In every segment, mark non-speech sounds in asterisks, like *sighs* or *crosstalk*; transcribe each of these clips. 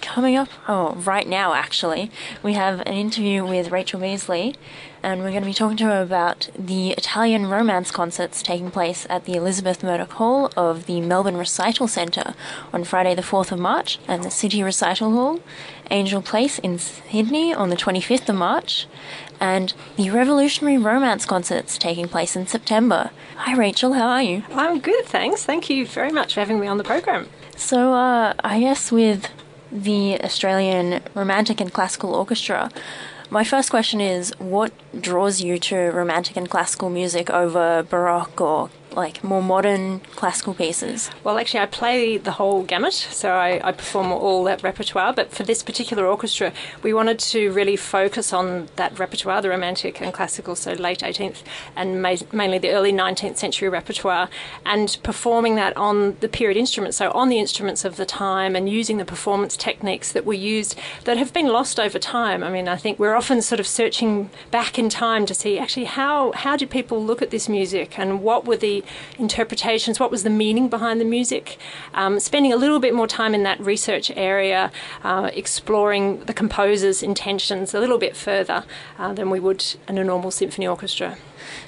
Coming up, oh, right now actually, we have an interview with Rachel Beesley, and we're going to be talking to her about the Italian romance concerts taking place at the Elisabeth Murdoch Hall of the Melbourne Recital Centre on Friday, the 4th of March, and the City Recital Hall, Angel Place in Sydney on the 25th of March, and the Revolutionary Romance concerts taking place in September. Hi, Rachel, how are you? I'm good, thanks. Thank you very much for having me on the program. So, uh, I guess with the Australian Romantic and Classical Orchestra. My first question is what draws you to romantic and classical music over Baroque or like more modern classical pieces? Well, actually, I play the whole gamut, so I, I, perform all that repertoire. But for this particular orchestra, we wanted to really focus on that repertoire, the Romantic and classical, so late 18th and ma- mainly the early 19th century repertoire, and performing that on the period instruments, so on the instruments of the time, and using the performance techniques that were used that have been lost over time. I mean, I think we're often sort of searching back in time to see actually how how did people look at this music and what were the interpretations, what was the meaning behind the music, um, spending a little bit more time in that research area, uh, exploring the composer's intentions a little bit further uh, than we would in a normal symphony orchestra.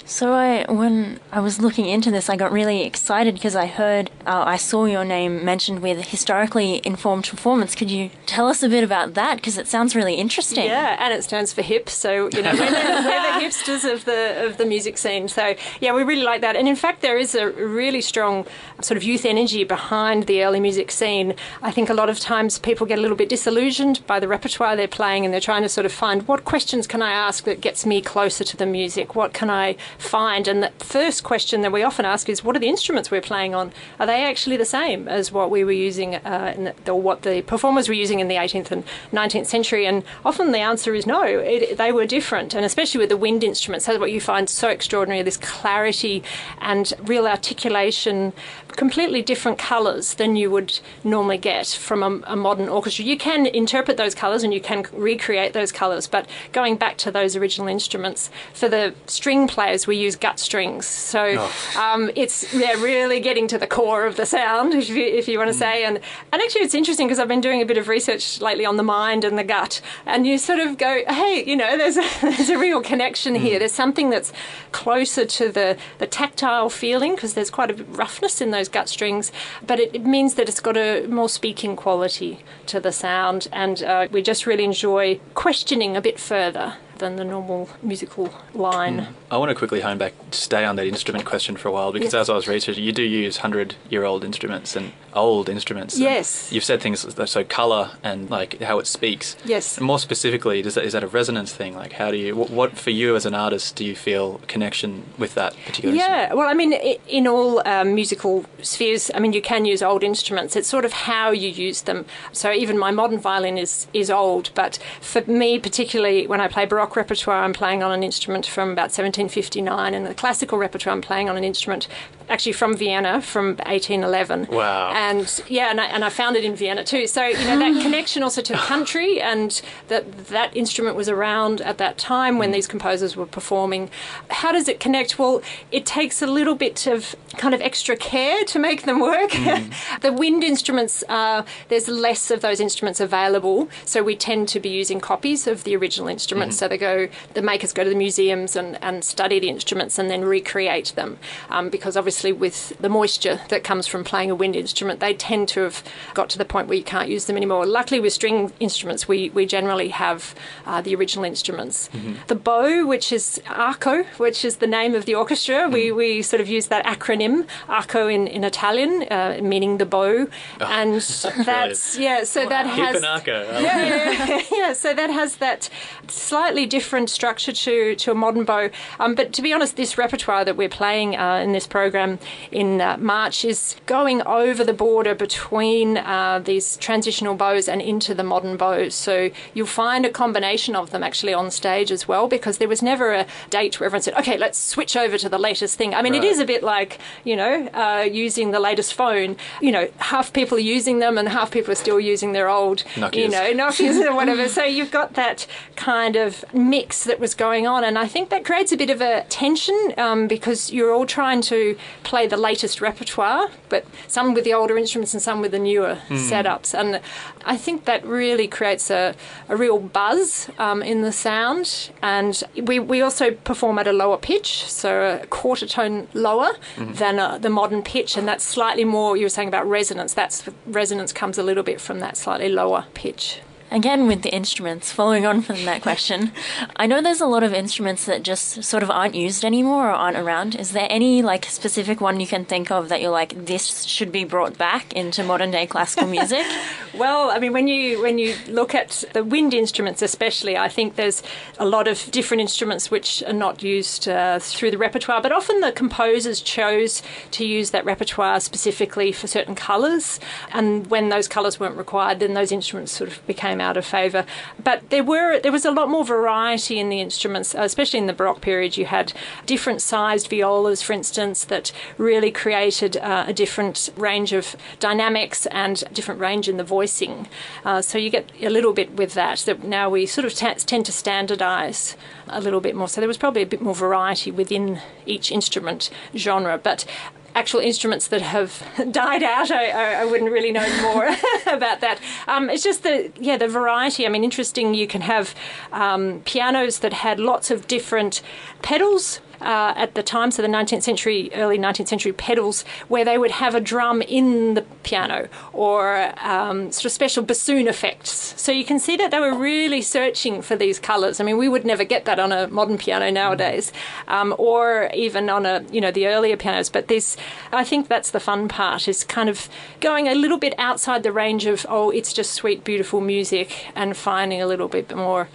So I, when I was looking into this, I got really excited because I heard, uh, I saw your name mentioned with historically informed performance. Could you tell us a bit about that? Because it sounds really interesting. Yeah, and it stands for hip. So you know, we're the, we're the *laughs* hipsters of the of the music scene. So yeah, we really like that. And in fact, there is a really strong sort of youth energy behind the early music scene. I think a lot of times people get a little bit disillusioned by the repertoire they're playing, and they're trying to sort of find what questions can I ask that gets me closer to the music. What can I find? And the first question that we often ask is, what are the instruments we're playing on? Are they actually the same as what we were using, uh, or what the performers were using in the 18th and 19th century? And often the answer is no, it, they were different. And especially with the wind instruments, that's what you find so extraordinary this clarity and real articulation completely different colours than you would normally get from a, a, modern orchestra. You can interpret those colours and you can recreate those colours, but going back to those original instruments, for the string players, we use gut strings. So oh. um, it's yeah, really getting to the core of the sound, if you, if you want to mm. say. And, and actually, it's interesting because I've been doing a bit of research lately on the mind and the gut, and you sort of go, hey, you know, there's a, *laughs* there's a real connection mm. here. There's something that's closer to the, the tactile feeling because there's quite a bit of roughness in those those gut strings, but it, it means that it's got a more speaking quality to the sound, and uh, we just really enjoy questioning a bit further than the normal musical line. Mm. I want to quickly hone back, stay on that instrument question for a while, because yes. as I was researching, you do use 100 year old instruments and old instruments. Yes. You've said things so colour and like how it speaks. Yes. And more specifically, does that, is that a resonance thing? Like, how do you, what, what, for you as an artist, do you feel connection with that particular yeah, instrument? well, I mean, in all um, musical spheres, I mean, you can use old instruments. It's sort of how you use them. So even my modern violin is, is old, but for me, particularly when I play Baroque, rock repertoire, I'm playing on an instrument from about 1759, and the classical repertoire, I'm playing on an instrument actually from Vienna from 1811. Wow. And yeah, and I, and I found it in Vienna too. So, you know, that connection also to the country and that that instrument was around at that time when mm. these composers were performing. How does it connect? Well, it takes a little bit of kind of extra care to make them work. Mm. *laughs* the wind instruments, uh, there's less of those instruments available. So we tend to be using copies of the original instruments. Mm. So they go, the makers go to the museums and, and study the instruments and then recreate them um, because obviously obviously with the moisture that comes from playing a wind instrument, they tend to have got to the point where you can't use them anymore. Luckily, with string instruments, we, we generally have uh, the original instruments. Mm-hmm. The bow, which is arco, which is the name of the orchestra, mm-hmm. we, we sort of use that acronym, arco in, in Italian, uh, meaning the bow. Oh, and *laughs* that's, yeah, so wow. that has. *laughs* Yeah, yeah, *laughs* yeah, so that has that slightly different structure to, to a modern bow. Um, but to be honest, this repertoire that we're playing uh, in this program program in uh, March is going over the border between uh, these transitional bows and into the modern bows. So you'll find a combination of them actually on stage as well because there was never a date where everyone said, okay, let's switch over to the latest thing. I mean, right. it is a bit like, you know, uh, using the latest phone. You know, half people are using them and half people are still using their old, Nokias. you know, Nokias or whatever. so you've got that kind of mix that was going on. And I think that creates a bit of a tension um, because you're all trying to play the latest repertoire, but some with the older instruments and some with the newer setups. And I think that really creates a, a real buzz um, in the sound. And we, we also perform at a lower pitch, so a quarter tone lower than uh, the modern pitch, and that's slightly more. You were saying about resonance. That's resonance comes a little bit from that slightly lower pitch. Again, with the instruments, following on from that question, I know there's a lot of instruments that just sort of aren't used anymore or aren't around. Is there any like specific one you can think of that you're like, this should be brought back into modern day classical music? *laughs* Well, I mean, when you when you look at the wind instruments, especially, I think there's a lot of different instruments which are not used uh, through the repertoire. But often the composers chose to use that repertoire specifically for certain colours, and when those colours weren't required, then those instruments sort of became out of favour. But there were there was a lot more variety in the instruments, especially in the Baroque period. You had different sized violas, for instance, that really created uh, a different range of dynamics and a different range in the voicing. Uh, so you get a little bit with that. That now we sort of t- tend to standardise a little bit more. So there was probably a bit more variety within each instrument genre, but actual instruments that have *laughs* died out, I, I, I wouldn't really know more *laughs* about that. Um, it's just the yeah the variety. I mean, interesting. You can have um, pianos that had lots of different pedals. Uh, at the time, so the 19th century, early 19th century pedals, where they would have a drum in the piano or um, sort of special bassoon effects. So you can see that they were really searching for these colours. I mean, we would never get that on a modern piano nowadays, um, or even on a you know the earlier pianos. But this, I think that's the fun part is kind of going a little bit outside the range of oh, it's just sweet, beautiful music, and finding a little bit more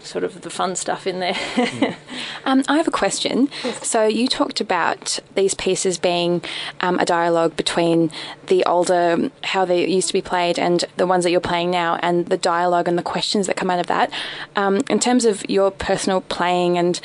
sort of the fun stuff in there. *laughs* Um, I have a question. So you talked about these pieces being um, a dialogue between the older, how they used to be played, and the ones that you're playing now, and the dialogue and the questions that come out of that. Um, in terms of your personal playing and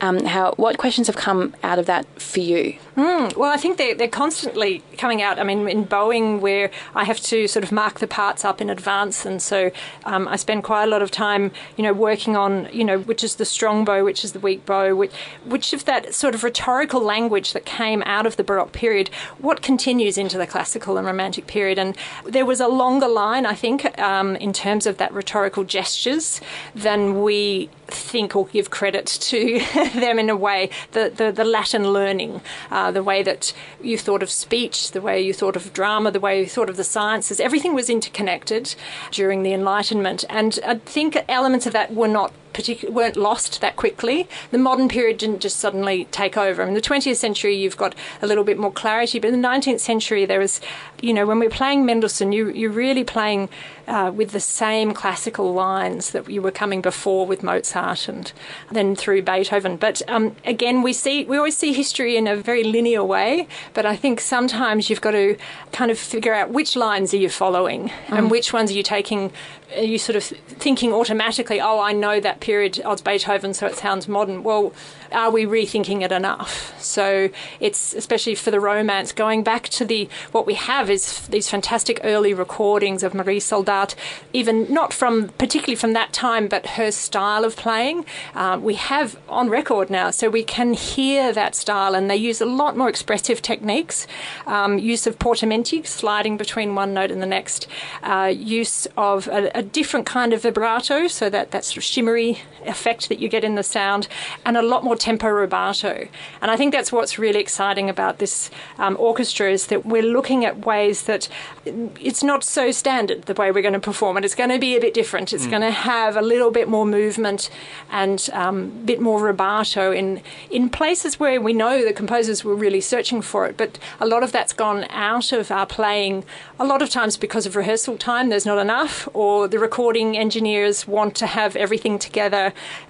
um, how, what questions have come out of that for you? Mm, well, I think they're, they're constantly coming out. I mean, in bowing, where I have to sort of mark the parts up in advance, and so um, I spend quite a lot of time, you know, working on, you know, which is the strong bow, which is the weak bow, which, which of that sort of rhetorical language that came out of the Baroque period, what continues into the classical and romantic period. And there was a longer line, I think, um, in terms of that rhetorical gestures than we think or give credit to *laughs* them in a way. The, the, the Latin learning, uh, the way that you thought of speech, the way you thought of drama, the way you thought of the sciences, everything was interconnected during the Enlightenment. And I think elements of that were not particu- weren't lost that quickly. The modern period didn't just suddenly take over. In the 20th century, you've got a little bit more clarity, but in the 19th century, there was, you know, when we're playing Mendelssohn, you, you're really playing uh, with the same classical lines that you were coming before with Mozart and then through Beethoven. But um, again, we see we always see history in a very linear way. But I think sometimes you've got to kind of figure out which lines are you following mm. and which ones are you taking. Are you sort of thinking automatically, oh, I know that period of Beethoven, so it sounds modern. Well, are we rethinking it enough? So it's especially for the romance going back to the what we have is these fantastic early recordings of Marie Soldat, even not from particularly from that time, but her style of playing. Um, we have on record now, so we can hear that style, and they use a lot more expressive techniques, um, use of portamenti, sliding between one note and the next, uh, use of a, a different kind of vibrato, so that that sort of shimmery effect that you get in the sound, and a lot more tempo rubato. And I think that's what's really exciting about this um, orchestra is that we're looking at ways that it's not so standard the way we're going to perform it. It's going to be a bit different. It's mm. going to have a little bit more movement and a um, bit more rubato in in places where we know the composers were really searching for it. But a lot of that's gone out of our playing. A lot of times because of rehearsal time, there's not enough, or the recording engineers want to have everything together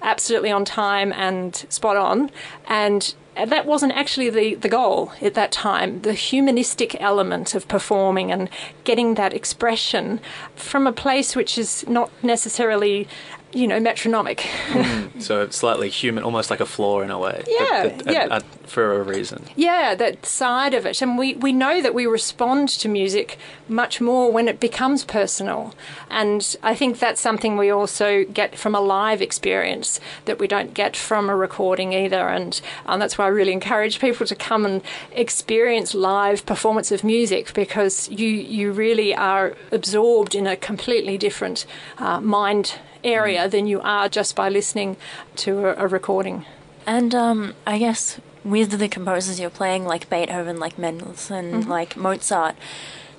absolutely on time and spot on. And that wasn't actually the, the goal at that time. The humanistic element of performing and getting that expression from a place which is not necessarily you know, metronomic. mm, *laughs* so slightly human, almost like a flaw in a way. Yeah, a, a, yeah. A for a reason. Yeah, that side of it. And we, we know that we respond to music much more when it becomes personal. And I think that's something we also get from a live experience that we don't get from a recording either. And um, that's why I really encourage people to come and experience live performance of music because you, you really are absorbed in a completely different uh, mind area than you are just by listening to a, a recording. And um, I guess with the composers you're playing, like Beethoven, like Mendelssohn, like Mozart,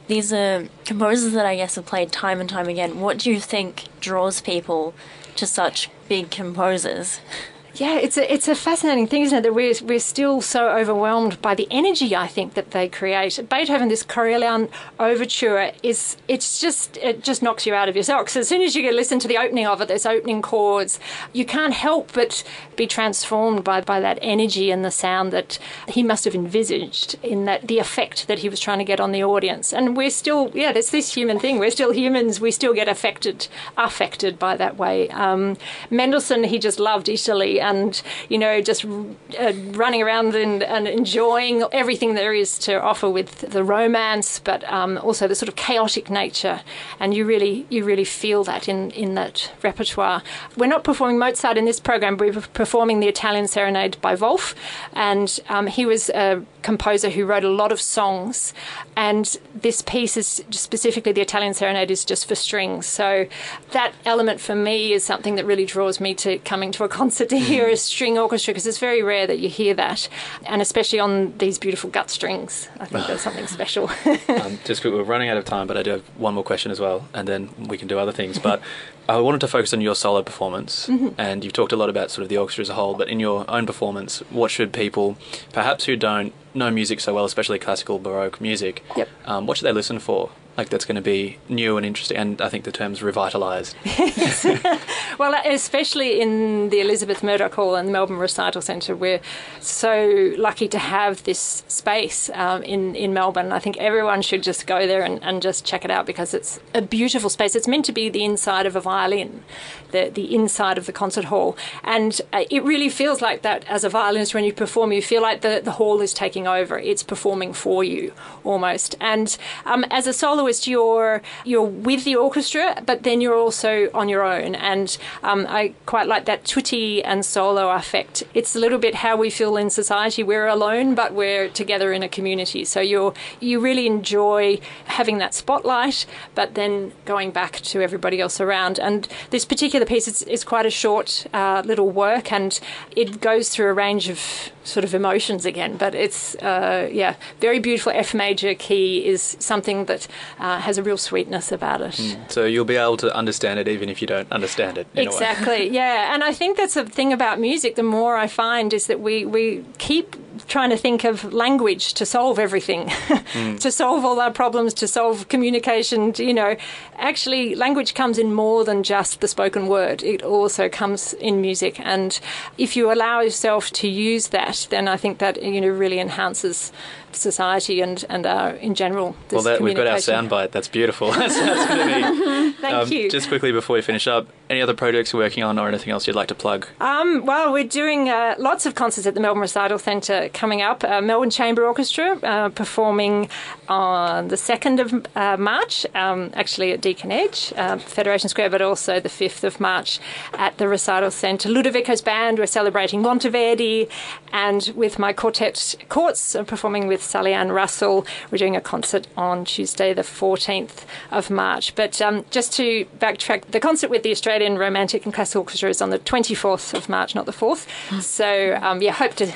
these are composers that I guess have played time and time again. What do you think draws people to such big composers? *laughs* Yeah, it's a it's a fascinating thing, isn't it? That we're we're still so overwhelmed by the energy I think that they create. Beethoven, this Coriolan overture is it's just it just knocks you out of your socks. As soon as you listen to the opening of it, those opening chords, you can't help but be transformed by by that energy and the sound that he must have envisaged in that the effect that he was trying to get on the audience. And we're still yeah, there's this human thing. We're still humans. We still get affected affected by that way. Um, Mendelssohn, he just loved Italy and you know just uh, running around and, and, enjoying everything there is to offer with the romance, but um, also the sort of chaotic nature, and you really you really feel that in in that repertoire. We're not performing Mozart in this program. We're performing the Italian Serenade by Wolf, and um, he was a composer who wrote a lot of songs, and this piece is specifically the Italian Serenade is just for strings. So that element for me is something that really draws me to coming to a concert hear a string orchestra because it's very rare that you hear that, and especially on these beautiful gut strings. I think there's something *sighs* special. um, *laughs* just we're running out of time, but I do have one more question as well, and then we can do other things. But I wanted to focus on your solo performance, Mm-hmm. and you've talked a lot about sort of the orchestra as a whole. But in your own performance, what should people, perhaps who don't know music so well, especially classical baroque music, Yep. um, what should they listen for? Like that's going to be new and interesting, and I think the term's revitalised. *laughs* *laughs* Well, especially in the Elisabeth Murdoch Hall and the Melbourne Recital Centre, we're so lucky to have this space um, in, in Melbourne. I think everyone should just go there and, and just check it out because it's a beautiful space. It's meant to be the inside of a violin, the, the inside of the concert hall. And uh, it really feels like that as a violinist when you perform. You feel like the, the hall is taking over, it's performing for you almost. And um, as a soloist, you're, you're with the orchestra, but then you're also on your own. And um, I quite like that tutti and solo affect. It's a little bit how we feel in society. We're alone, but we're together in a community. So you're you really enjoy having that spotlight, but then going back to everybody else around. And this particular piece is, is quite a short uh, little work, and it goes through a range of sort of emotions again. But it's uh, yeah, very beautiful. F major key is something that uh, has a real sweetness about it. So you'll be able to understand it even if you don't understand it. in a way. Exactly, *laughs* yeah. And I think that's the thing about music, the more I find is that we, we keep trying to think of language to solve everything, *laughs* to solve all our problems, to solve communication. You know, actually, language comes in more than just the spoken word, it also comes in music. And if you allow yourself to use that, then I think that, you know, really enhances society and, and our, in general, this Well, that, we've got our soundbite. That's beautiful. *laughs* that's, that's be. *laughs* Thank Um, you. Just quickly before we finish up, any other projects you're working on or anything else you'd like to plug? Um, well, we're doing uh, lots of concerts at the Melbourne Recital Centre coming up. Uh, Melbourne Chamber Orchestra uh, performing on the 2nd of uh, March, um, actually at Deakin Edge, uh, Federation Square, but also the 5th of March at the Recital Centre. Ludovico's band, we're celebrating Monteverdi, and with my quartet courts, uh, performing with Sally Ann Russell. We're doing a concert on Tuesday, the 14th of March. But um, just to backtrack, the concert with the Australian Romantic and Classical Orchestra is on the 24th of March, not the 4th. So, um, yeah, hope to.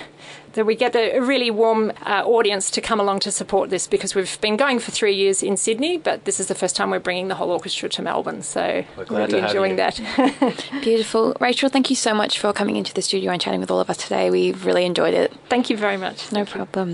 That we get a really warm uh, audience to come along to support this because we've been going for three years in Sydney, but this is the first time we're bringing the whole orchestra to Melbourne. So We're glad really enjoying you. that. *laughs* Beautiful. Rachel, thank you so much for coming into the studio and chatting with all of us today. We've really enjoyed it. Thank you very much. No problem.